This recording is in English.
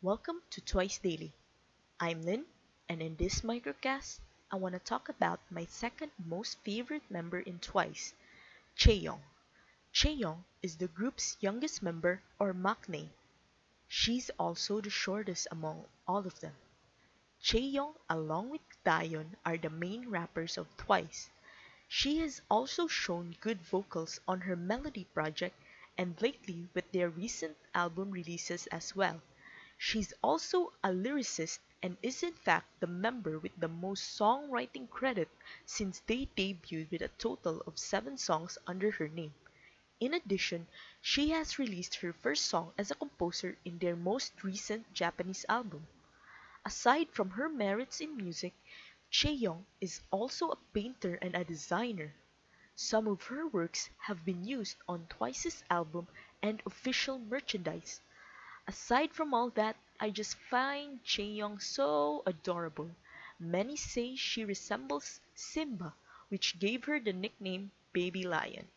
Welcome to Twice Daily. I'm Lynn, and in this microcast, I want to talk about my second most favorite member in Twice, Chaeyoung. Chaeyoung is the group's youngest member or maknae. She's also the shortest among all of them. Chaeyoung along with Dahyun are the main rappers of Twice. She has also shown good vocals on her melody project and lately with their recent album releases as well. She's also a lyricist and is in fact the member with the most songwriting credit since they debuted with a total of 7 songs under her name. In addition, she has released her first song as a composer in their most recent Japanese album. Aside from her merits in music, Chaeyoung is also a painter and a designer. Some of her works have been used on Twice's album and official merchandise. Aside from all that, I just find Chaeyoung so adorable. Many say she resembles Simba, which gave her the nickname Baby Lion.